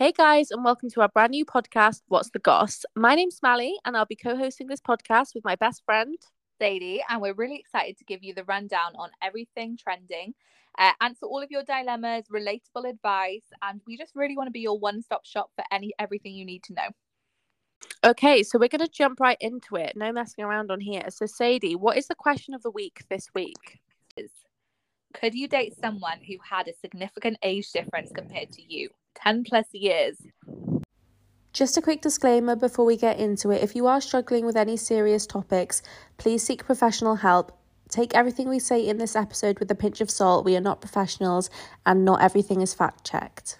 Hey guys, and welcome to our brand new podcast, What's the Goss? My name's Smally, and I'll be co hosting this podcast with my best friend, Sadie, and we're really excited to give you the rundown on everything trending, uh, answer all of your dilemmas, relatable advice, and we just really want to be your one stop shop for any everything you need to know. Okay, so we're going to jump right into it. No messing around on here. So, Sadie, what is the question of the week this week? Could you date someone who had a significant age difference compared to you? 10 plus years. Just a quick disclaimer before we get into it if you are struggling with any serious topics, please seek professional help. Take everything we say in this episode with a pinch of salt. We are not professionals and not everything is fact checked.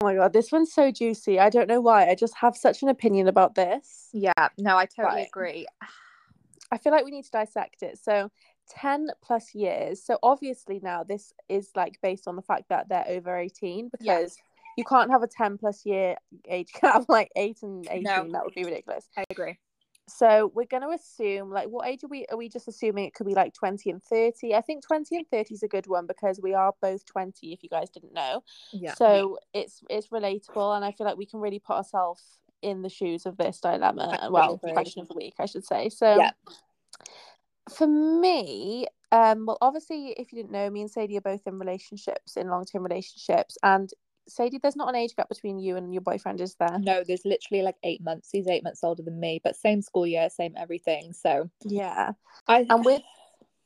Oh my god, this one's so juicy. I don't know why. I just have such an opinion about this. Yeah, no, I totally right. agree. I feel like we need to dissect it. So, 10 plus years. So, obviously, now this is like based on the fact that they're over 18 because. Yeah you can't have a 10 plus year age gap like 8 and 18 no. that would be ridiculous. I agree. So we're going to assume like what age are we are we just assuming it could be like 20 and 30 i think 20 and 30 is a good one because we are both 20 if you guys didn't know. Yeah. So it's it's relatable and i feel like we can really put ourselves in the shoes of this dilemma well question of the week i should say. So yeah. for me um well obviously if you didn't know me and sadie are both in relationships in long-term relationships and Sadie, there's not an age gap between you and your boyfriend, is there? No, there's literally like eight months. He's eight months older than me, but same school year, same everything. So yeah, I and with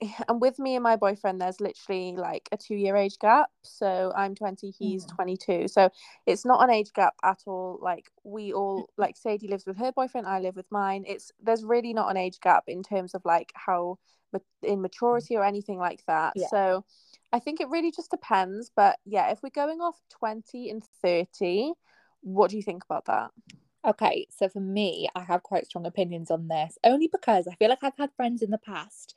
and with me and my boyfriend, there's literally like a two year age gap. So I'm 20, he's mm. 22. So it's not an age gap at all. Like we all like Sadie lives with her boyfriend, I live with mine. It's there's really not an age gap in terms of like how in maturity or anything like that. Yeah. So I think it really just depends. But yeah, if we're going off 20 and 30, what do you think about that? Okay, so for me, I have quite strong opinions on this, only because I feel like I've had friends in the past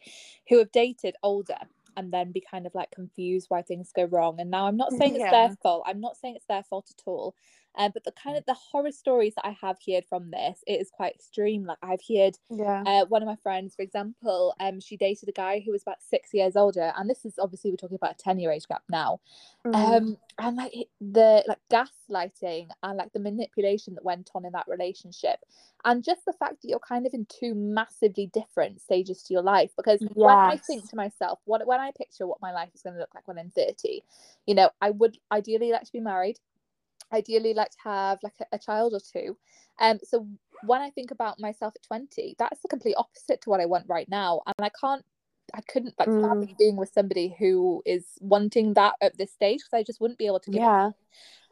who have dated older and then be kind of like confused why things go wrong. And now I'm not saying yeah. it's their fault. I'm not saying it's their fault at all. Um, but the kind of the horror stories that I have heard from this, it is quite extreme. Like I've heard, yeah. Uh, one of my friends, for example, um, she dated a guy who was about six years older, and this is obviously we're talking about a ten year age gap now. Mm. Um, and like the like gaslighting and like the manipulation that went on in that relationship, and just the fact that you're kind of in two massively different stages to your life. Because yes. when I think to myself, what when I picture what my life is going to look like when I'm thirty, you know, I would ideally like to be married ideally like to have like a, a child or two um so when i think about myself at 20 that's the complete opposite to what i want right now and i can't I couldn't like mm. being with somebody who is wanting that at this stage because I just wouldn't be able to. yeah.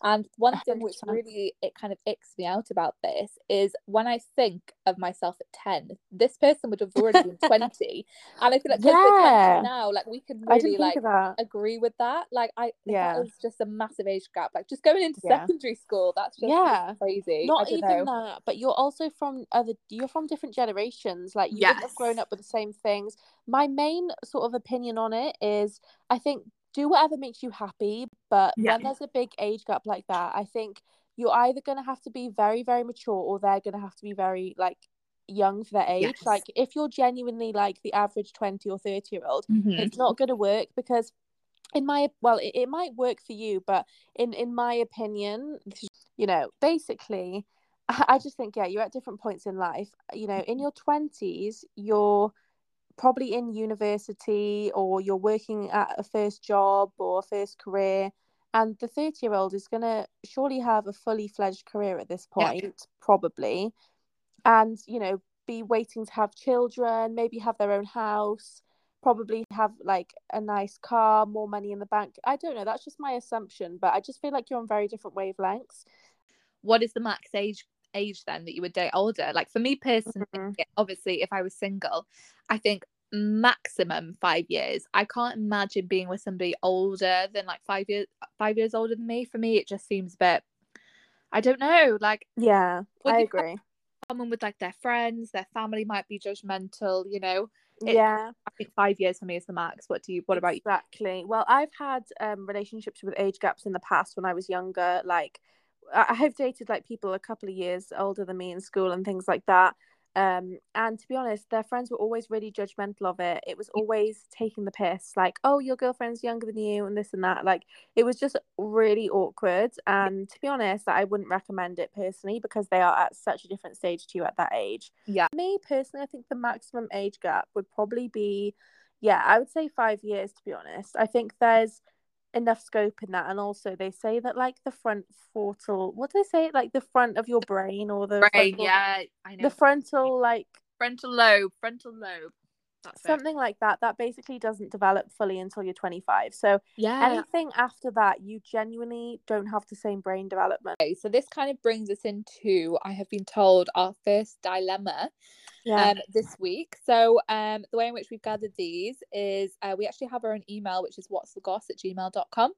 And one thing which really it kind of icks me out about this is when I think of myself at 10, this person would have already been 20. And I feel like yeah. now, like we could really like agree with that. Like I yeah, that was just a massive age gap. Like just going into yeah. secondary school, that's just yeah. crazy. Not even know. that, but you're also from other you're from different generations. Like you yes. have grown up with the same things. My main sort of opinion on it is I think do whatever makes you happy. But yeah. when there's a big age gap like that, I think you're either going to have to be very, very mature or they're going to have to be very, like, young for their age. Yes. Like, if you're genuinely like the average 20 or 30 year old, mm-hmm. it's not going to work because. In my well, it, it might work for you, but in in my opinion, you know, basically, I just think yeah, you're at different points in life. You know, in your twenties, you're probably in university or you're working at a first job or a first career and the 30 year old is going to surely have a fully fledged career at this point yeah. probably and you know be waiting to have children maybe have their own house probably have like a nice car more money in the bank i don't know that's just my assumption but i just feel like you're on very different wavelengths what is the max age age then that you would date older like for me personally mm-hmm. obviously if i was single i think maximum five years. I can't imagine being with somebody older than like five years five years older than me. For me it just seems a bit i don't know like yeah i agree. someone with like their friends their family might be judgmental you know? It, yeah. I think five years for me is the max. What do you what about exactly. you? Exactly. Well i've had um relationships with age gaps in the past when i was younger like I have dated like people a couple of years older than me in school and things like that. Um, and to be honest, their friends were always really judgmental of it. It was always taking the piss, like, oh, your girlfriend's younger than you, and this and that. Like, it was just really awkward. And to be honest, I wouldn't recommend it personally because they are at such a different stage to you at that age. Yeah. Me personally, I think the maximum age gap would probably be, yeah, I would say five years, to be honest. I think there's enough scope in that and also they say that like the front frontal what do they say? Like the front of your brain or the brain frontal, yeah i know. the frontal like frontal lobe frontal lobe That's something it. like that that basically doesn't develop fully until you're 25 so yeah. anything after that you genuinely don't have the same brain development. Okay, so this kind of brings us into i have been told our first dilemma yeah. um, this week. So um, the way in which we've gathered these is uh, we actually have our own email, which is what's the goss at gmail.com.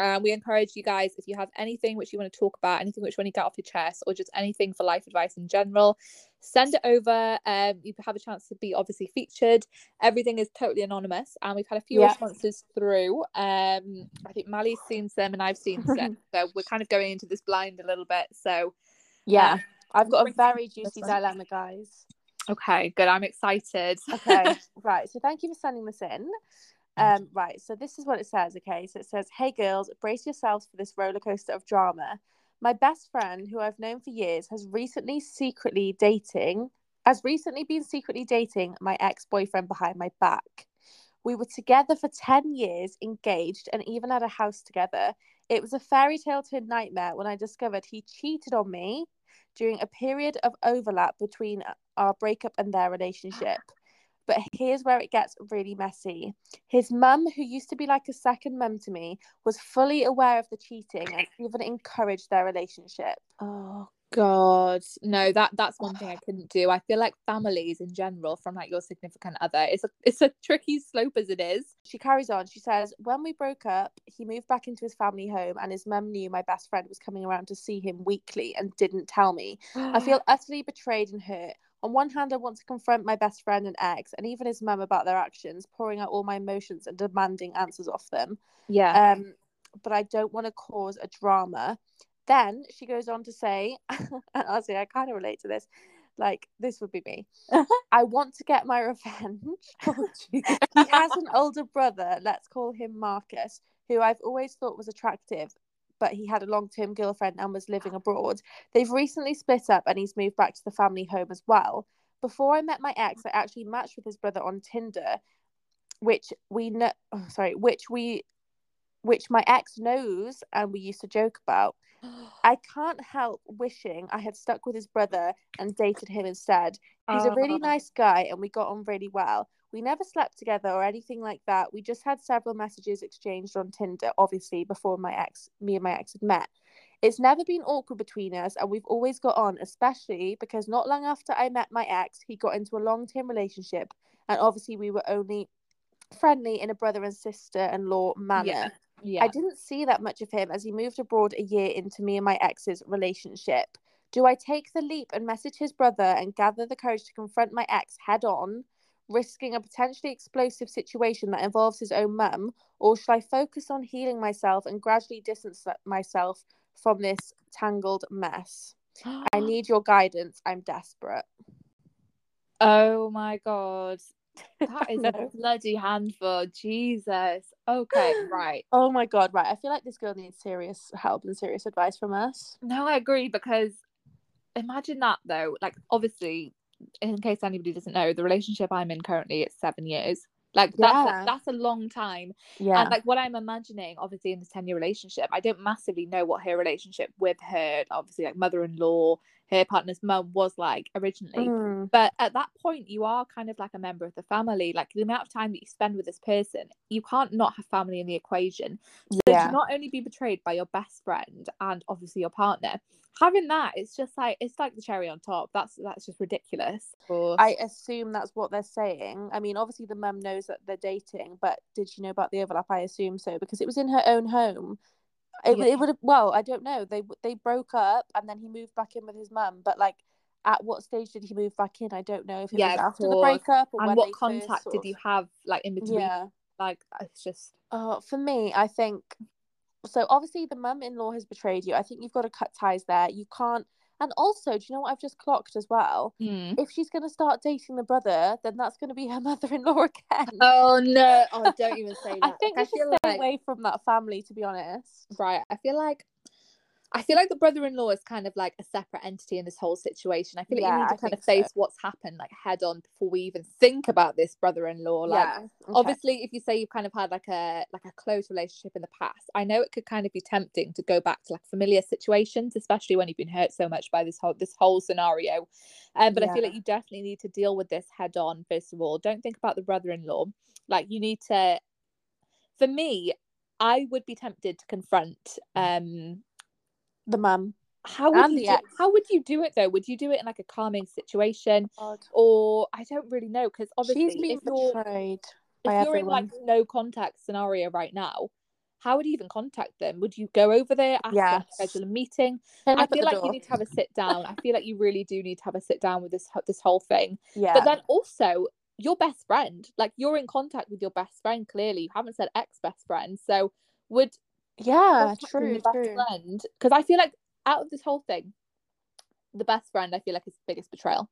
Um, we encourage you guys if you have anything which you want to talk about, anything which you want to get off your chest, or just anything for life advice in general, send it over. Um, you have a chance to be obviously featured. Everything is totally anonymous, and we've had a few yeah. responses through. Um, I think Mally's seen some, and I've seen some, so we're kind of going into this blind a little bit. So yeah, um, I've got a very juicy dilemma, guys. Okay, good. I'm excited. okay, right. So thank you for sending this in. Um, right. So this is what it says. Okay. So it says, "Hey girls, brace yourselves for this roller coaster of drama. My best friend, who I've known for years, has recently secretly dating, has recently been secretly dating my ex boyfriend behind my back. We were together for ten years, engaged, and even had a house together. It was a fairy tale to a nightmare when I discovered he cheated on me." During a period of overlap between uh, our breakup and their relationship. But here's where it gets really messy. His mum, who used to be like a second mum to me, was fully aware of the cheating and even encouraged their relationship. Oh God, no that that's one thing I couldn't do. I feel like families in general, from like your significant other, it's a it's a tricky slope as it is. She carries on. She says, when we broke up, he moved back into his family home, and his mum knew my best friend was coming around to see him weekly and didn't tell me. I feel utterly betrayed and hurt. On one hand, I want to confront my best friend and ex, and even his mum about their actions, pouring out all my emotions and demanding answers off them. Yeah. Um, but I don't want to cause a drama. Then she goes on to say, and honestly, I kind of relate to this. Like, this would be me. I want to get my revenge. oh, he has an older brother, let's call him Marcus, who I've always thought was attractive, but he had a long term girlfriend and was living abroad. They've recently split up and he's moved back to the family home as well. Before I met my ex, I actually matched with his brother on Tinder, which we know, oh, sorry, which we, which my ex knows and we used to joke about. I can't help wishing I had stuck with his brother and dated him instead. He's a really ah. nice guy and we got on really well. We never slept together or anything like that. We just had several messages exchanged on Tinder, obviously, before my ex, me and my ex had met. It's never been awkward between us, and we've always got on, especially because not long after I met my ex, he got into a long term relationship, and obviously, we were only friendly in a brother and sister in law manner. Yeah. Yeah. I didn't see that much of him as he moved abroad a year into me and my ex's relationship. Do I take the leap and message his brother and gather the courage to confront my ex head on? risking a potentially explosive situation that involves his own mum, or should I focus on healing myself and gradually distance myself from this tangled mess? I need your guidance. I'm desperate. Oh my god. That is a bloody handful. Jesus. Okay, right. Oh my god, right. I feel like this girl needs serious help and serious advice from us. No, I agree because imagine that though. Like obviously in case anybody doesn't know, the relationship I'm in currently it's seven years. Like that's yeah. a, that's a long time. Yeah. And like what I'm imagining, obviously in this 10 year relationship, I don't massively know what her relationship with her, obviously like mother in law, her partner's mum was like originally. Mm. But at that point, you are kind of like a member of the family. Like the amount of time that you spend with this person, you can't not have family in the equation. So yeah. to not only be betrayed by your best friend and obviously your partner, having that, it's just like it's like the cherry on top. That's that's just ridiculous. I assume that's what they're saying. I mean, obviously the mum knows that they're dating, but did she know about the overlap? I assume so because it was in her own home. It, yeah. it would have well i don't know they they broke up and then he moved back in with his mum but like at what stage did he move back in? I don't know if it yeah, was after the breakup or and what contact did you have like in between? Yeah. Like it's just uh, for me i think so obviously the mum-in-law has betrayed you. I think you've got to cut ties there. You can't And also, do you know what I've just clocked as well? Mm. If she's going to start dating the brother, then that's going to be her mother-in-law again. Oh no! Oh, don't even say that. I think like, we should stay like... away from that family, to be honest. Right. I feel like I feel like the brother-in-law is kind of like a separate entity in this whole situation. I feel like yeah, you need to I kind of face so. what's happened like head on before we even think about this brother-in-law. Like yeah, okay. obviously if you say you've kind of had like a like a close relationship in the past, I know it could kind of be tempting to go back to like familiar situations, especially when you've been hurt so much by this whole this whole scenario. Um, but yeah. I feel like you definitely need to deal with this head on, first of all. Don't think about the brother-in-law. Like you need to for me, I would be tempted to confront um the mum. How would you do, how would you do it though? Would you do it in like a calming situation, God. or I don't really know because obviously she's being betrayed. If you're everyone. in like no contact scenario right now, how would you even contact them? Would you go over there, ask yes. them schedule a meeting? I feel like door. you need to have a sit down. I feel like you really do need to have a sit down with this this whole thing. Yeah. But then also your best friend, like you're in contact with your best friend. Clearly, you haven't said ex best friend. So would yeah, true, true. friend because I feel like out of this whole thing, the best friend I feel like is the biggest betrayal.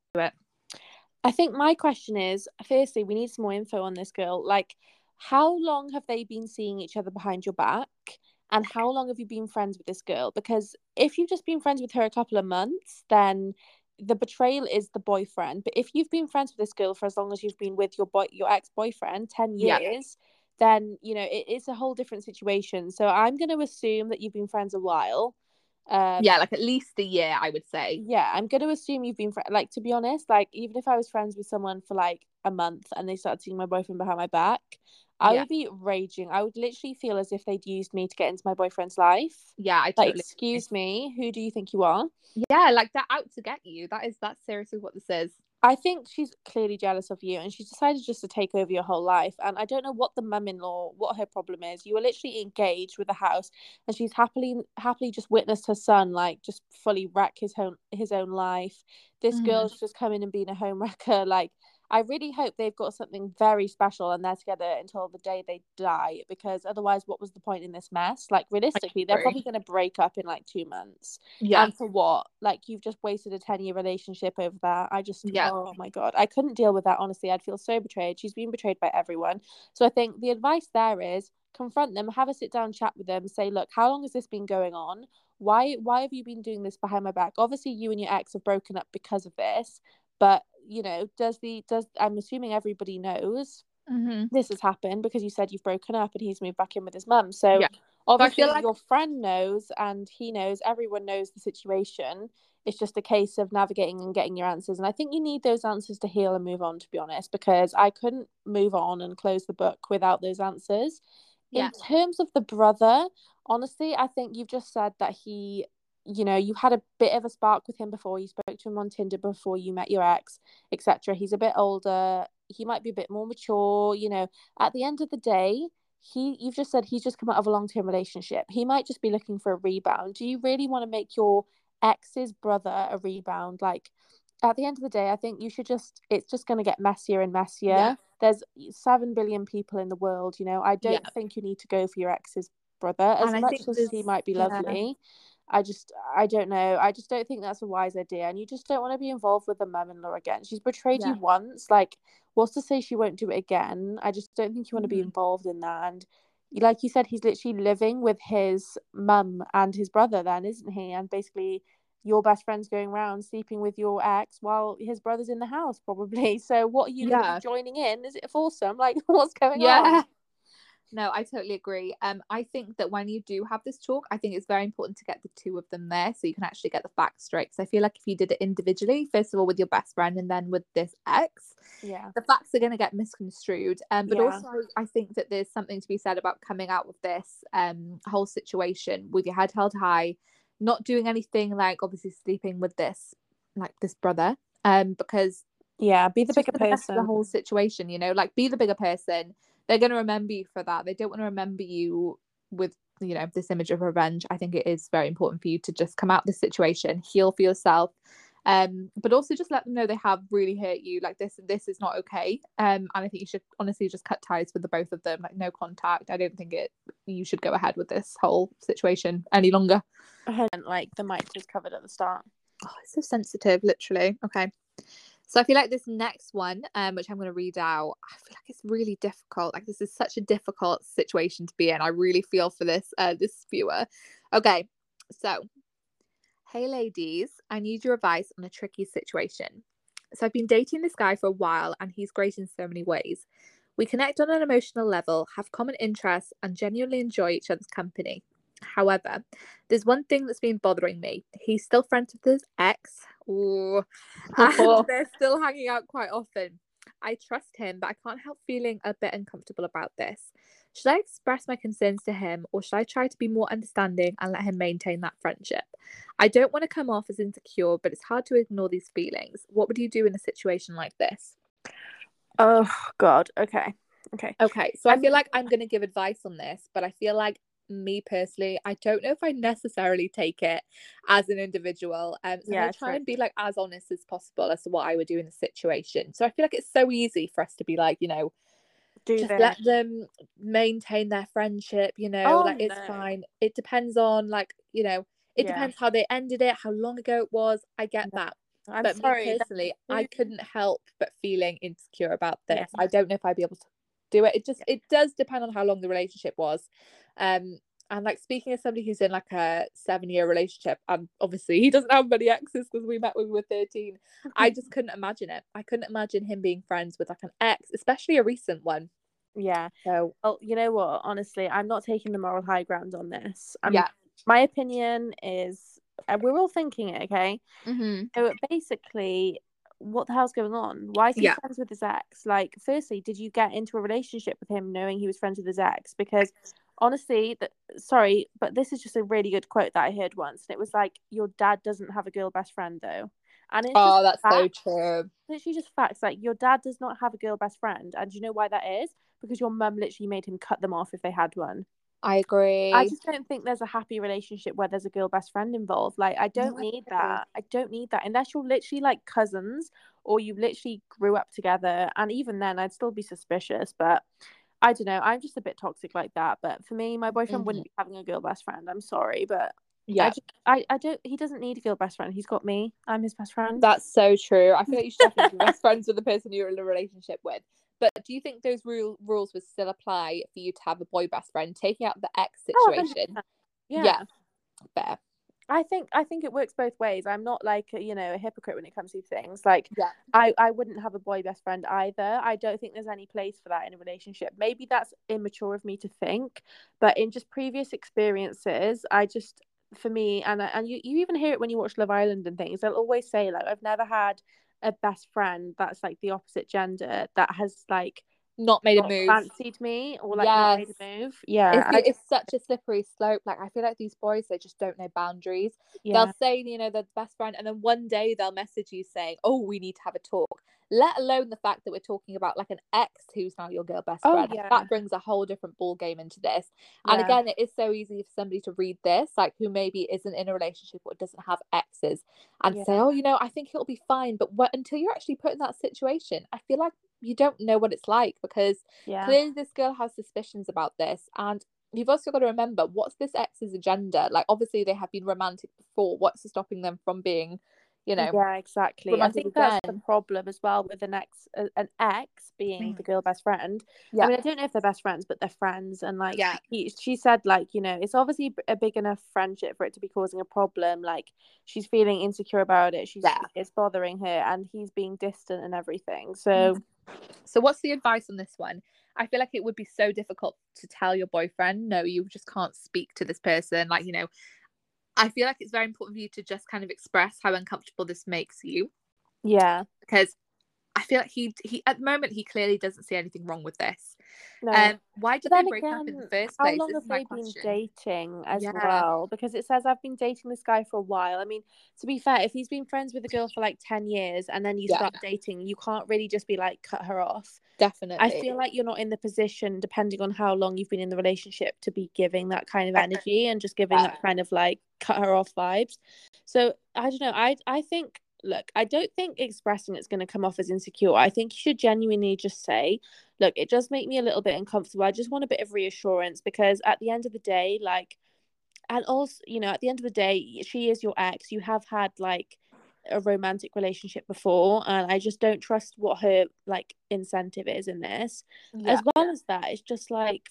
I think my question is firstly, we need some more info on this girl. Like, how long have they been seeing each other behind your back? And how long have you been friends with this girl? Because if you've just been friends with her a couple of months, then the betrayal is the boyfriend. But if you've been friends with this girl for as long as you've been with your boy your ex boyfriend, ten years, yeah then you know it, it's a whole different situation. So I'm going to assume that you've been friends a while. Um, yeah, like at least a year, I would say. Yeah, I'm going to assume you've been fr- like to be honest, like even if I was friends with someone for like a month and they started seeing my boyfriend behind my back, I yeah. would be raging. I would literally feel as if they'd used me to get into my boyfriend's life. Yeah, I totally. Like, excuse me, who do you think you are? Yeah, like they're out to get you. That is that's seriously what this is. I think she's clearly jealous of you and she's decided just to take over your whole life. And I don't know what the mum in law, what her problem is. You were literally engaged with the house and she's happily happily just witnessed her son like just fully wreck his own his own life. This mm. girl's just coming and being a home wrecker. Like I really hope they've got something very special and they're together until the day they die because otherwise, what was the point in this mess? Like, realistically, they're probably going to break up in like two months. Yeah. And for what? Like, you've just wasted a 10 year relationship over that. I just, yeah. oh my God. I couldn't deal with that, honestly. I'd feel so betrayed. She's been betrayed by everyone. So I think the advice there is confront them, have a sit down chat with them, say, look, how long has this been going on? Why why have you been doing this behind my back? Obviously you and your ex have broken up because of this, but you know does the does i'm assuming everybody knows mm-hmm. this has happened because you said you've broken up and he's moved back in with his mum so yeah. obviously like... your friend knows and he knows everyone knows the situation it's just a case of navigating and getting your answers and i think you need those answers to heal and move on to be honest because i couldn't move on and close the book without those answers yeah. in terms of the brother honestly i think you've just said that he you know you had a bit of a spark with him before you spoke to him on tinder before you met your ex etc he's a bit older he might be a bit more mature you know. At the end of the day he you've just said he's just come out of a long-term relationship. He might just be looking for a rebound. Do you really want to make your ex's brother a rebound? Like at the end of the day i think you should just it's just going to get messier and messier. Yeah. there's 7 billion people in the world you know. I don't yeah. think you need to go for your ex's brother as much as he might be lovely. yeah I just I don't know. I just don't think that's a wise idea. And you just don't want to be involved with the mum in law again. She's betrayed yeah. you once. Like, what's to say she won't do it again? I just don't think you want to be mm-hmm. involved in that. And like you said, he's literally living with his mum and his brother then, isn't he? And basically your best friend's going around sleeping with your ex while his brother's in the house probably. So what are you yeah. joining in? Is it a foursome? Like what's going yeah. on? No, I totally agree. Um, I think that when you do have this talk, I think it's very important to get the two of them there so you can actually get the facts straight. So I feel like if you did it individually, first of all with your best friend and then with this ex, yeah, the facts are going to get misconstrued. Um, but yeah. also I think that there's something to be said about coming out with this um whole situation with your head held high, not doing anything like obviously sleeping with this like this brother, um, because yeah, be the bigger the person. The whole situation, you know, like be the bigger person they're going to remember you for that. They don't want to remember you with you know this image of revenge. I think it is very important for you to just come out this situation, heal for yourself, um, but also just let them know they have really hurt you. Like this, this is not okay. Um, and I think you should honestly just cut ties with the both of them, like no contact. I don't think it. You should go ahead with this whole situation any longer. Like the mic was covered at the start. Oh, it's so sensitive, literally. Okay. So I feel like this next one, um, which I'm going to read out, I feel like it's really difficult. Like this is such a difficult situation to be in. I really feel for this uh, this viewer. Okay, so hey ladies, I need your advice on a tricky situation. So I've been dating this guy for a while, and he's great in so many ways. We connect on an emotional level, have common interests, and genuinely enjoy each other's company. However, there's one thing that's been bothering me. He's still friends with his ex. Ooh, oh. and they're still hanging out quite often. I trust him, but I can't help feeling a bit uncomfortable about this. Should I express my concerns to him or should I try to be more understanding and let him maintain that friendship? I don't want to come off as insecure, but it's hard to ignore these feelings. What would you do in a situation like this? Oh, God. Okay. Okay. Okay. So I feel like I'm going to give advice on this, but I feel like me personally, I don't know if I necessarily take it as an individual. Um, so yeah, I try and be like as honest as possible as to what I would do in the situation. So I feel like it's so easy for us to be like, you know, do just this. let them maintain their friendship. You know, oh, like it's no. fine. It depends on like you know, it yeah. depends how they ended it, how long ago it was. I get no. that. I'm but sorry, me personally, I couldn't help but feeling insecure about this. Yeah. I don't know if I'd be able to do it. It just it does depend on how long the relationship was. Um, and like speaking as somebody who's in like a seven year relationship, and obviously he doesn't have many exes because we met when we were 13. I just couldn't imagine it. I couldn't imagine him being friends with like an ex, especially a recent one. Yeah. So, well, you know what? Honestly, I'm not taking the moral high ground on this. I'm, yeah. My opinion is, uh, we're all thinking it, okay? Mm-hmm. So basically, what the hell's going on? Why is he yeah. friends with his ex? Like, firstly, did you get into a relationship with him knowing he was friends with his ex? Because honestly, that sorry, but this is just a really good quote that I heard once, and it was like, "Your dad doesn't have a girl best friend, though." And it's oh, that's facts. so true. Literally, just facts. Like, your dad does not have a girl best friend, and you know why that is? Because your mum literally made him cut them off if they had one. I agree. I just don't think there's a happy relationship where there's a girl best friend involved. Like, I don't no, need I that. I don't need that unless you're literally like cousins or you literally grew up together. And even then, I'd still be suspicious. But I don't know. I'm just a bit toxic like that. But for me, my boyfriend mm-hmm. wouldn't be having a girl best friend. I'm sorry, but yeah, I, just, I, I don't. He doesn't need a girl best friend. He's got me. I'm his best friend. That's so true. I feel like you should definitely be best friends with the person you're in a relationship with. But do you think those rule, rules would still apply for you to have a boy best friend, taking out the ex oh, situation? Oh, yeah. yeah, fair. I think I think it works both ways. I'm not like you know a hypocrite when it comes to things. Like yeah. I I wouldn't have a boy best friend either. I don't think there's any place for that in a relationship. Maybe that's immature of me to think, but in just previous experiences, I just for me and and you you even hear it when you watch Love Island and things. They'll always say like I've never had a best friend that's like the opposite gender that has like not made a move fancied me or like yes. not made a move yeah it's, it's, such a slippery slope like i feel like these boys they just don't know boundaries yeah. they'll say you know they're the best friend and then one day they'll message you saying oh we need to have a talk let alone the fact that we're talking about like an ex who's now your girl best oh, friend yeah. that brings a whole different ball game into this yeah. and again it is so easy for somebody to read this like who maybe isn't in a relationship or doesn't have exes and say oh you know i think it'll be fine but what until you're actually put in that situation i feel like you don't know what it's like because yeah. clearly this girl has suspicions about this and you've also got to remember what's this ex's agenda like obviously they have been romantic before what's stopping them from being you know yeah exactly i think that's the problem as well with an ex uh, an ex being the girl best friend yeah i mean i don't know if they're best friends but they're friends and like yeah he, she said like you know it's obviously a big enough friendship for it to be causing a problem like she's feeling insecure about it she's yeah. it's bothering her and he's being distant and everything so mm-hmm so, what's the advice on this one? I feel like it would be so difficult to tell your boyfriend, no, you just can't speak to this person. Like, you know, I feel like it's very important for you to just kind of express how uncomfortable this makes you. Yeah. Because I feel like he he at the moment he clearly doesn't see anything wrong with this. No. Um, why did they break again, up in the first place? How long have they been dating as yeah. well? Because it says I've been dating this guy for a while. I mean, to be fair, if he's been friends with a girl for like ten years and then you yeah. start dating, you can't really just be like cut her off. Definitely. I feel like you're not in the position, depending on how long you've been in the relationship, to be giving that kind of energy and just giving yeah. that kind of like cut her off vibes. So I don't know. I I think look, I don't think expressing it's going to come off as insecure. I think you should genuinely just say, look, it does make me a little bit uncomfortable. I just want a bit of reassurance because at the end of the day, like, and also, you know, at the end of the day, she is your ex. You have had like a romantic relationship before and I just don't trust what her like incentive is in this. Yeah. As well as that, it's just like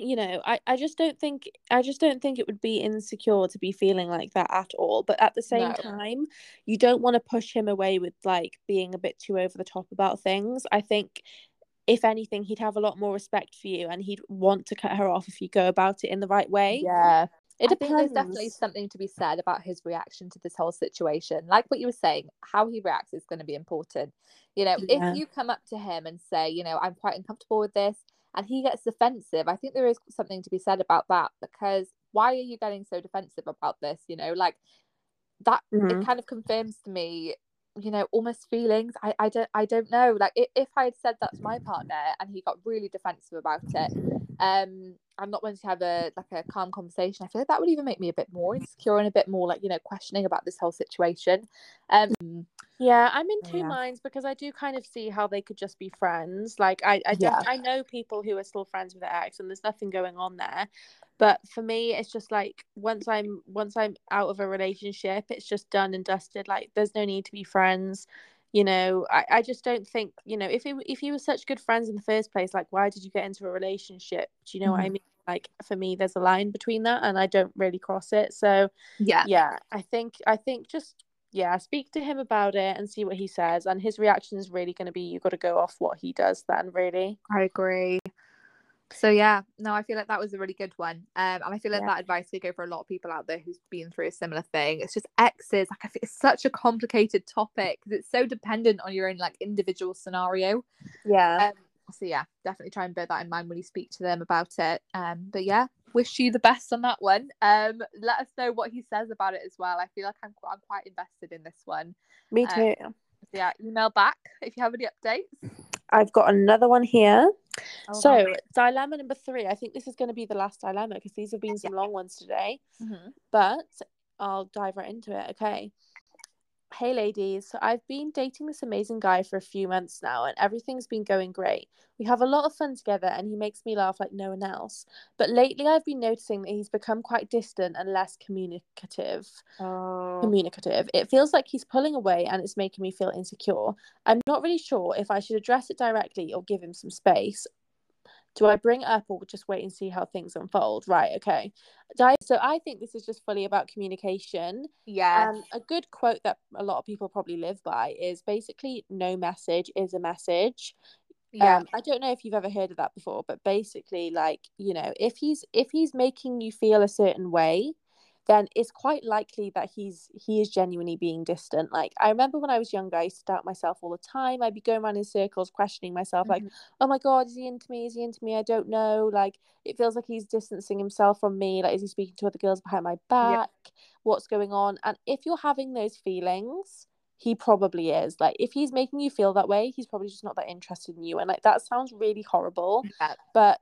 you know I, I just don't think i just don't think it would be insecure to be feeling like that at all but at the same no. time you don't want to push him away with like being a bit too over the top about things i think if anything he'd have a lot more respect for you and he'd want to cut her off if you go about it in the right way yeah it depends. there's definitely something to be said about his reaction to this whole situation. Like what you were saying, how he reacts is going to be important. You know, yeah. if you come up to him and say, you know, I'm quite uncomfortable with this, and he gets defensive. I think there is something to be said about that because why are you getting so defensive about this? You know, like that mm-hmm. it kind of confirms to me you know almost feelings i i don't i don't know like if, if i had said that to my partner and he got really defensive about it um i'm not going to have a like a calm conversation i feel like that would even make me a bit more insecure and a bit more like you know questioning about this whole situation um yeah, I'm in two yeah. minds because I do kind of see how they could just be friends. Like I, I, yeah. I know people who are still friends with their ex, and there's nothing going on there. But for me, it's just like once I'm once I'm out of a relationship, it's just done and dusted. Like there's no need to be friends. You know, I, I just don't think you know if it, if you were such good friends in the first place, like why did you get into a relationship? Do you know mm. what I mm-hmm. mean? Like for me, there's a line between that, and I don't really cross it. So yeah, yeah, I think I think just yeah, speak to him about it and see what he says. And his reaction is really going to be you got to go off what he does then, really. I agree. So yeah, no, I feel like that was a really good one. Um, and I feel like yeah. that advice could go for a lot of people out there who's been through a similar thing. It's just exes, like I feel it's such a complicated topic because it's so dependent on your own like individual scenario. Yeah. Um, so yeah, definitely try and bear that in mind when you speak to them about it. Um, but yeah, wish you the best on that one. Um, let us know what he says about it as well. I feel like I'm I'm quite invested in this one. Me um, too. Um, yeah, email back if you have any updates. I've got another one here. Oh, so, dilemma number three. I think this is going to be the last dilemma because these have been some long ones today. Mm-hmm. But I'll dive right into it. Okay. Hey ladies, so I've been dating this amazing guy for a few months now and everything's been going great. We have a lot of fun together and he makes me laugh like no one else. But lately I've been noticing that he's become quite distant and less communicative. Oh. Communicative. It feels like he's pulling away and it's making me feel insecure. I'm not really sure if I should address it directly or give him some space do I bring it up or just wait and see how things unfold? Right, okay. So I think this is just fully about communication. Yeah. And a good quote that a lot of people probably live by is basically no message is a message. Yeah. Um, I don't know if you've ever heard of that before, but basically like, you know, if he's if he's making you feel a certain way, then it's quite likely that he's he is genuinely being distant. Like I remember when I was younger, I used to doubt myself all the time. I'd be going around in circles, questioning myself, mm-hmm. like, "Oh my god, is he into me? Is he into me? I don't know." Like it feels like he's distancing himself from me. Like is he speaking to other girls behind my back? What's going on? And if you're having those feelings, he probably is. Like if he's making you feel that way, he's probably just not that interested in you. And like that sounds really horrible, yeah. but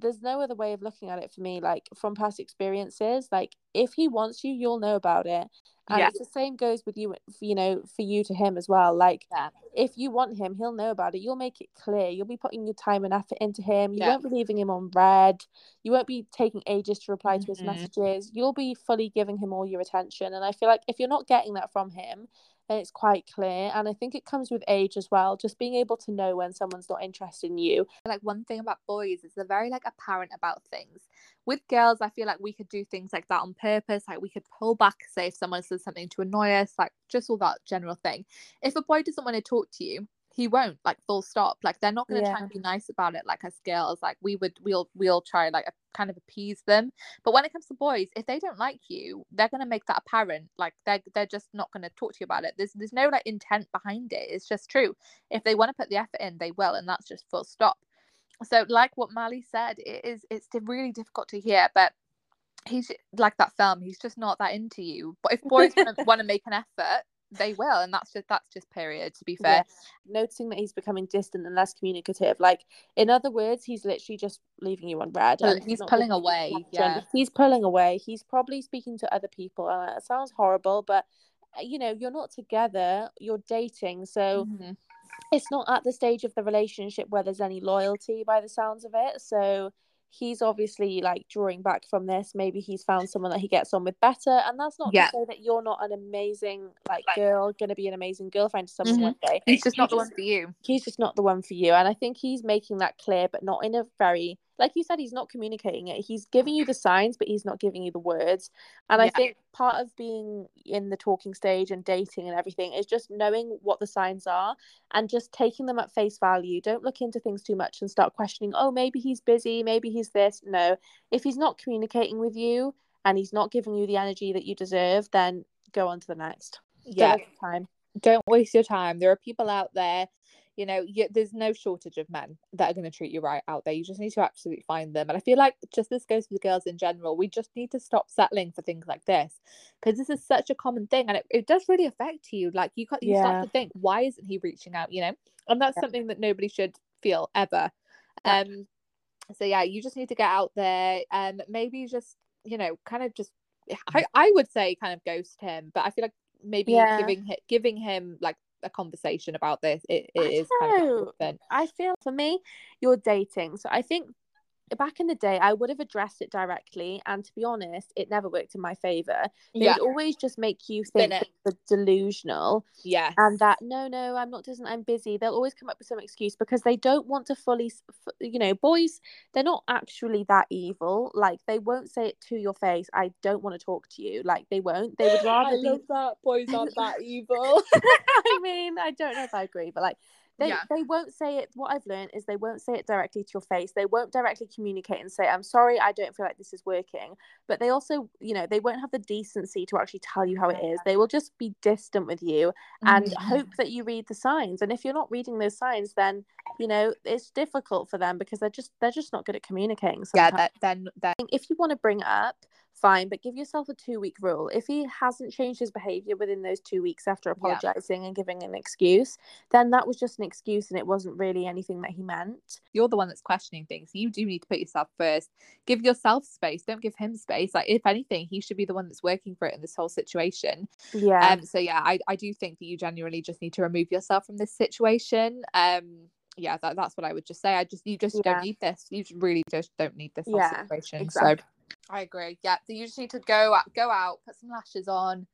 there's no other way of looking at it for me like from past experiences. Like if he wants you you'll know about it. And yeah. it's the same goes with you you know for you to him as well. Like yeah. if you want him he'll know about it. You'll make it clear. You'll be putting your time and effort into him. You yeah. won't be leaving him on read you won't be taking ages to reply to his mm-hmm. messages. You'll be fully giving him all your attention. And i feel like if you're not getting that from him and it's quite clear and i think it comes with age as well just being able to know when someone's not interested in you. Like one thing about boys is they're very like apparent about things. With girls i feel like we could do things like that on purpose like we could pull back say if someone says something to annoy us like just all that general thing. If a boy doesn't want to talk to you he won't like full stop. Like they're not going to yeah. try and be nice about it like as girls. Like we would we'll we'll try like a, kind of appease them. But when it comes to boys if they don't like you they're going to make that apparent. Like they're, they're just not going to talk to you about it. There's there's no like intent behind it. It's just true. If they want to put the effort in they will and that's just full stop. So like what mali said it is it's really difficult to hear but he's like that film he's just not that into you. But if boys want to make an effort they will and that's just that's just period to be fair yeah. noticing that he's becoming distant and less communicative like in other words he's literally just leaving you on read and he's pulling away yeah he's pulling away he's probably speaking to other people and it sounds horrible but uh, you know you're not together you're dating so mm-hmm. it's not at the stage of the relationship where there's any loyalty by the sounds of it so he's obviously like drawing back from this. Maybe he's found someone that he gets on with better. And that's not Yeah. to say that you're not an amazing like girl, gonna be an amazing girlfriend to someone Mhm. one day. He's just You not the one for you. He's just not the one for you. And I think he's making that clear, but not in a very like you said, he's not communicating it. He's giving you the signs, but he's not giving you the words. And I think part of being in the talking stage and dating and everything is just knowing what the signs are and just taking them at face value. Don't look into things too much and start questioning, oh, maybe he's busy, maybe he's this. No, if he's not communicating with you and he's not giving you the energy that you deserve, then go on to the next. Don't Yeah. time. Don't waste your time. There are people out there, you know, you, there's no shortage of men that are going to treat you right out there. You just need to absolutely find them. And I feel like just this goes for the girls in general. We just need to stop settling for things like this because this is such a common thing and it, it does really affect you. Like you, got- you Yeah. start to think, why isn't he reaching out? You know, and that's Yeah. something that nobody should feel ever. Yeah. Um, so yeah, you just need to get out there and maybe just, you know, kind of just, I, I would say kind of ghost him, but I feel like maybe Yeah. giving him giving him like a conversation about this it, it is kind of I feel for me, you're dating. So I think back in the day, I would have addressed it directly. And to be honest, it never worked in my favor. They yeah always just make you think you're delusional yeah and that no, no, I'm not doesn't I'm busy. They'll always come up with some excuse because they don't want to fully, you know, boys. They're not actually that evil. Like they won't say it to your face. I don't want to talk to you. Like they won't. They would rather I love that boys aren't that evil I mean, I don't know if I agree, but like they, Yeah. they won't say it. What I've learned is they won't say it directly to your face. They won't directly communicate and say, I'm sorry, I don't feel like this is working. But they also, you know, they won't have the decency to actually tell you how it is. They will just be distant with you and Mhm. hope that you read the signs. And if you're not reading those signs, then, you know, it's difficult for them because they're just they're just not good at communicating. So, yeah that, then then think if you want to bring up, fine, but give yourself a two week rule. If he hasn't changed his behavior within those two weeks after Yeah. apologizing and giving an excuse, then that was just an excuse and it wasn't really anything that he meant. you're the one that's questioning things you do need to put yourself first give yourself space don't give him space like if anything he should be the one that's working for it in this whole situation Yeah. um so yeah i, I do think that you genuinely just need to remove yourself from this situation um yeah that, that's what i would just say i just you just Yeah. don't need this you really just don't need this whole Yeah, situation exactly. so i agree. Yeah so you just need to go out go out put some lashes on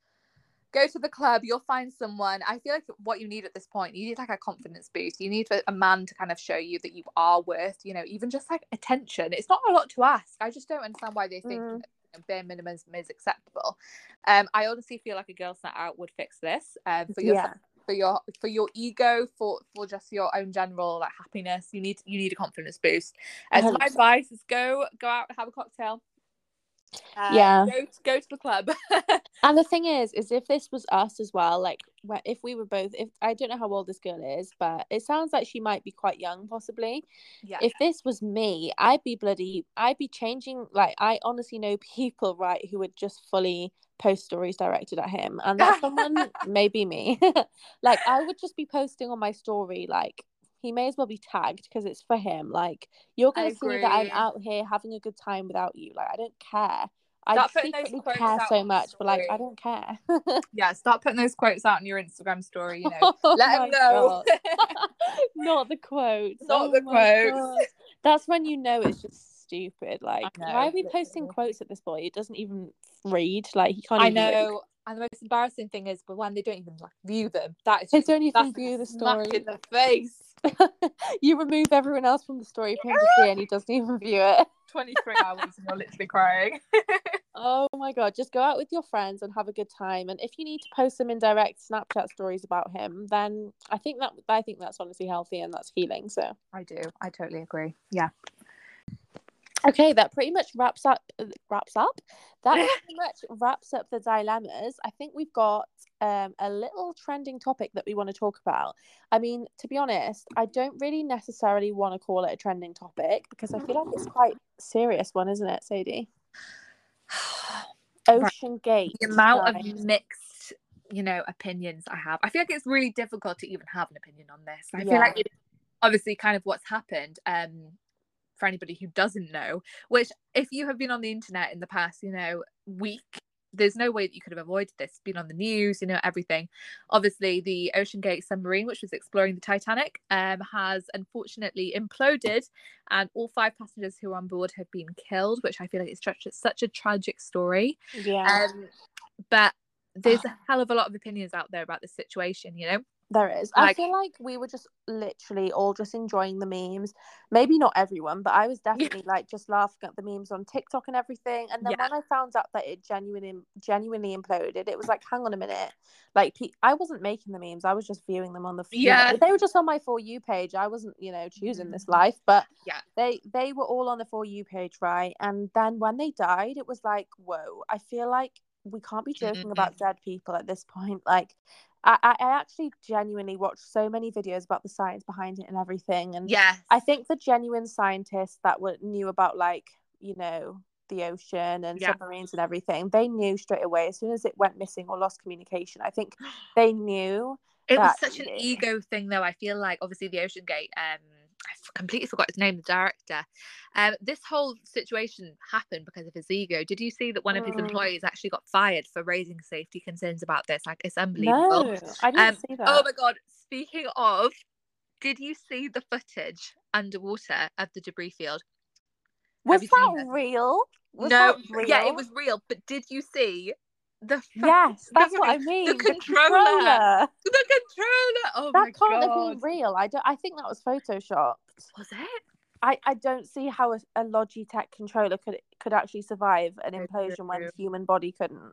go to the club you'll find someone. I feel like what you need at this point you need like a confidence boost. You need a, man to kind of show you that you are worth you know even just like attention. It's not a lot to ask. I just don't understand why they think Mm. that, you know, bare minimum is acceptable. Um i honestly feel like a girl's night out would fix this um for your yeah. for your for your ego for for just your own general like happiness. You need you need a confidence boost. And so my advice is go go out and have a cocktail uh, Yeah. go to, go to the club And the thing is, is if this was us as well, like if we were both, if I don't know how old this girl is, but it sounds like she might be quite young, possibly. yeah if this was me, I'd be bloody, I'd be changing. Like, I honestly know people, right, who would just fully post stories directed at him, and that someone may be me. like, I would just be posting on my story, like, he may as well be tagged because it's for him. Like, you're gonna see that I'm out here having a good time without you. Like, I don't care. I Start secretly care so much, but like, I don't care. yeah start putting those quotes out on your instagram story you know Oh let them know not the quotes. Not Oh the quotes. God. That's when you know it's just stupid. Like, know, why are we posting quotes at this boy? It doesn't even read. Like, he can't. i know and the most embarrassing thing is but when they don't even like view them that is They just- don't even view the story. in the face you remove everyone else from the story for him to see, and he doesn't even view it. 23 hours and you're literally crying Oh my god! Just go out with your friends and have a good time. And if you need to post some indirect Snapchat stories about him, then I think that I think that's honestly healthy and that's healing. So. i do i totally agree yeah Okay, that pretty much wraps up wraps up. That pretty much wraps up the dilemmas. I think we've got um, a little trending topic that we want to talk about. I mean, to be honest, I don't really necessarily want to call it a trending topic because I feel like it's quite a serious one, isn't it, Sadie? Ocean Gate. the amount of mixed you know opinions i have i feel like it's really difficult to even have an opinion on this i Yeah. feel like it, obviously kind of what's happened um for anybody who doesn't know which if you have been on the internet in the past you know week there's no way that you could have avoided this. Been on the news, you know, everything. Obviously, the OceanGate submarine, which was exploring the Titanic, um, has unfortunately imploded, and all five passengers who were on board have been killed, which I feel like is such a, such a tragic story. Yeah. Um, but there's a hell of a lot of opinions out there about this situation, you know. There is. Like, I feel like we were just literally all just enjoying the memes. Maybe not everyone, but I was definitely yeah. like just laughing at the memes on TikTok and everything. And then yeah. when I found out that it genuinely genuinely imploded, it was like, hang on a minute. Like I wasn't making the memes. I was just viewing them on the yeah. They were just on my for you page. I wasn't, you know, choosing this mm. life, but yeah, they they were all on the for you page, right? And then when they died, it was like, whoa. I feel like we can't be joking mm-hmm. about dead people at this point. Like I, I actually genuinely watched so many videos about the science behind it and everything. And yeah, I think the genuine scientists that were knew about like, you know, the ocean and yeah. submarines and everything, they knew straight away as soon as it went missing or lost communication. I think they knew. It was such an ego thing though. I feel like obviously the OceanGate um I completely forgot his name, the director. Um, this whole situation happened because of his ego. Did you see that one of his mm. employees actually got fired for raising safety concerns about this? Like, it's unbelievable. No, I didn't um, see that. Oh my god! Speaking of, did you see the footage underwater of the debris field? Was that real? Was no, that real? yeah, it was real. But did you see the yes, that's what I mean. The controller. the controller. The controller. Oh that my can't God. have been real. I don't. I think that was photoshopped. Was it? I, I don't see how a, a Logitech controller could could actually survive an implosion when the human body couldn't.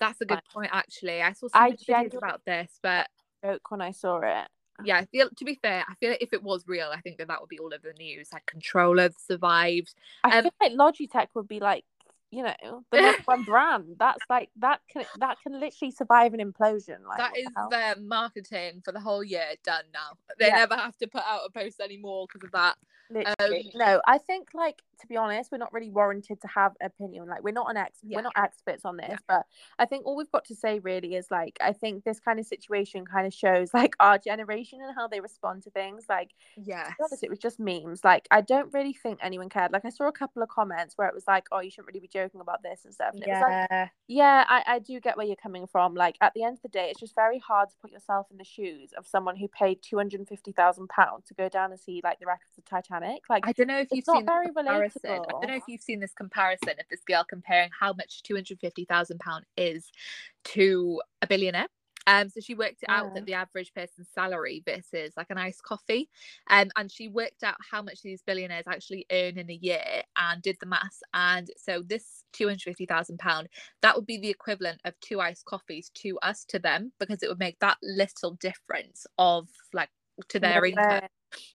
That's a good point, actually. I saw some I videos about this, but joke when I saw it. Yeah, I feel to be fair, I feel like if it was real, I think that that would be all over the news. Like controller survived. I um, feel like Logitech would be like you know the number one brand. That's like that can that can literally survive an implosion like that is the their marketing for the whole year done now. They yeah. never have to put out a post anymore because of that. Um, no i think like to be honest, we're not really warranted to have opinion. Like we're not an ex, yeah. we're not experts on this. Yeah. But I think all we've got to say really is like I think this kind of situation kind of shows like our generation and how they respond to things. Like yeah, it was just memes. Like I don't really think anyone cared. Like I saw a couple of comments where it was like, oh, you shouldn't really be joking about this and stuff. And yeah. it was like, yeah, I, I do get where you're coming from. Like at the end of the day, it's just very hard to put yourself in the shoes of someone who paid two hundred and fifty thousand pounds to go down and see like the wreck of the Titanic. Like I don't know if you've seen It's not very relatable. I don't know if you've seen this comparison of this girl comparing how much £250,000 is to a billionaire. Um, so she worked it out that the average person's salary versus like an iced coffee. Um, and she worked out how much these billionaires actually earn in a year and did the maths. And so this £250,000, that would be the equivalent of two iced coffees to us, to them, because it would make that little difference of like to their yeah. income.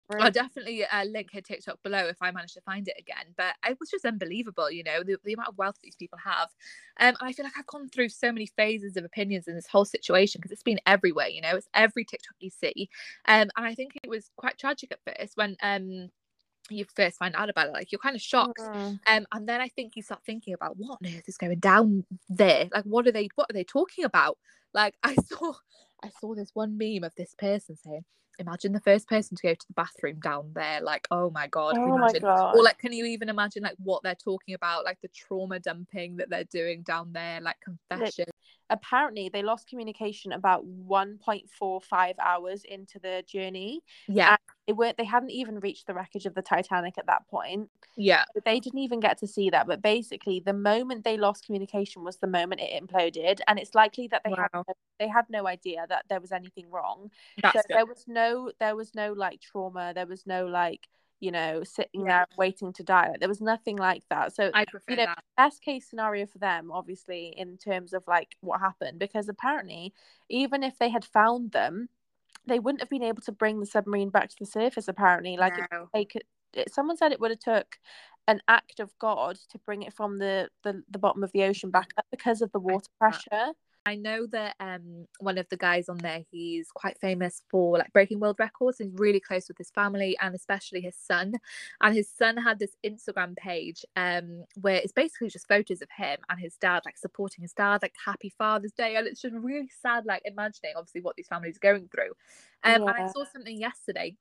Right. I'll definitely uh, link her TikTok below if I manage to find it again. But it was just unbelievable, you know, the, the amount of wealth these people have. Um, I feel like I've gone through so many phases of opinions in this whole situation because it's been everywhere, you know, it's every TikTok you see. Um, and I think it was quite tragic at first when um you first find out about it like you're kind of shocked mm. um and then i think you start thinking about what on earth is going down there like what are they what are they talking about like i saw i saw this one meme of this person saying imagine the first person to go to the bathroom down there like oh my god, oh my god. or like can you even imagine like what they're talking about like the trauma dumping that they're doing down there like confession apparently they lost communication about 1.45 hours into the journey yeah they weren't they hadn't even reached the wreckage of the titanic at that point yeah they didn't even get to see that but basically the moment they lost communication was the moment it imploded and it's likely that they wow. had they had no idea that there was anything wrong That's so good. there was no there was no like trauma there was no like you know, sitting yeah. there waiting to die. Like, there was nothing like that. So I prefer you know, that. best case scenario for them, obviously, in terms of like what happened, because apparently, even if they had found them, they wouldn't have been able to bring the submarine back to the surface. Apparently, like no. they could. It, someone said it would have took an act of God to bring it from the, the the bottom of the ocean back up because of the water pressure. I know that um one of the guys on there, he's quite famous for like breaking world records. And he's really close with his family and especially his son. And his son had this Instagram page um where it's basically just photos of him and his dad like supporting his dad, like happy Father's Day. And it's just really sad, like imagining obviously what these families are going through. Um yeah. and I saw something yesterday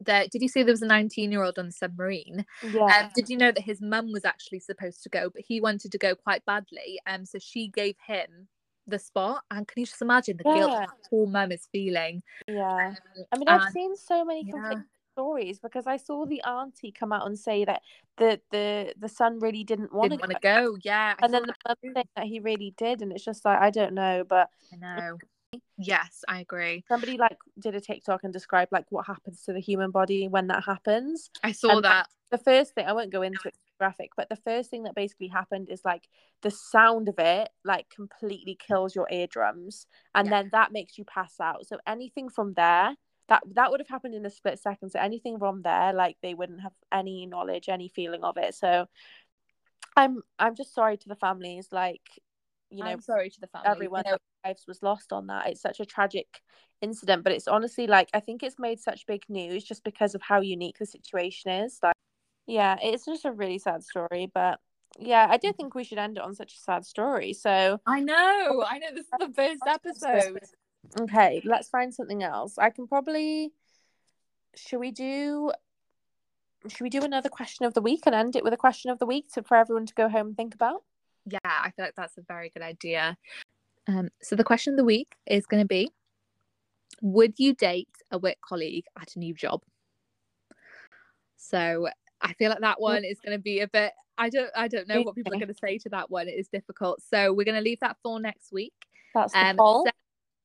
that did you see there was a 19 year old on the submarine yeah um, did you know that his mum was actually supposed to go but he wanted to go quite badly um so she gave him the spot and can you just imagine the yeah. guilt that poor mum is feeling yeah um, i mean i've seen so many yeah. stories because i saw the auntie come out and say that the the the son really didn't want to go. go. yeah I and then the mum saying that he really did and it's just like i don't know but i know Yes, I agree. Somebody like did a TikTok and described like what happens to the human body when that happens. I saw and that. The first thing I won't go into it graphic, but the first thing that basically happened is like the sound of it like completely kills your eardrums and yeah. then that makes you pass out. So anything from there that that would have happened in a split second. So anything from there, like they wouldn't have any knowledge, any feeling of it. So I'm I'm just sorry to the families. Like you know, I'm sorry to the family. Everyone you know, lives was lost on that. It's such a tragic incident, but it's honestly like I think it's made such big news just because of how unique the situation is. Like, yeah, it's just a really sad story, but yeah, I did think we should end it on such a sad story. So I know, I know this is the first episode. Okay, let's find something else. I can probably. Should we do? Should we do another question of the week and end it with a question of the week to, for everyone to go home and think about? yeah, I feel like that's a very good idea. Um, so the question of the week is going to be: Would you date a work colleague at a new job? So I feel like that one is going to be a bit. I don't. I don't know what people are going to say to that one. It is difficult. So we're going to leave that for next week. That's the um. Send,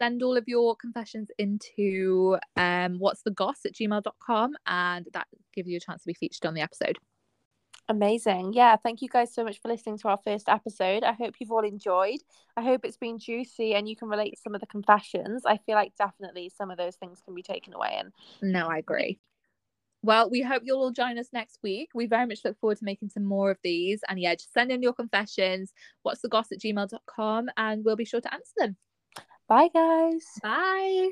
send all of your confessions into um, what's the goss at gmail.com and that gives you a chance to be featured on the episode. Amazing. Yeah, thank you guys so much for listening to our first episode. I hope you've all enjoyed. I hope it's been juicy and you can relate to some of the confessions. I feel like definitely some of those things can be taken away. And no, I agree. Well, we hope you'll all join us next week. We very much look forward to making some more of these. And yeah, just send in your confessions. What's the goss at gmail.com and we'll be sure to answer them. Bye, guys. Bye.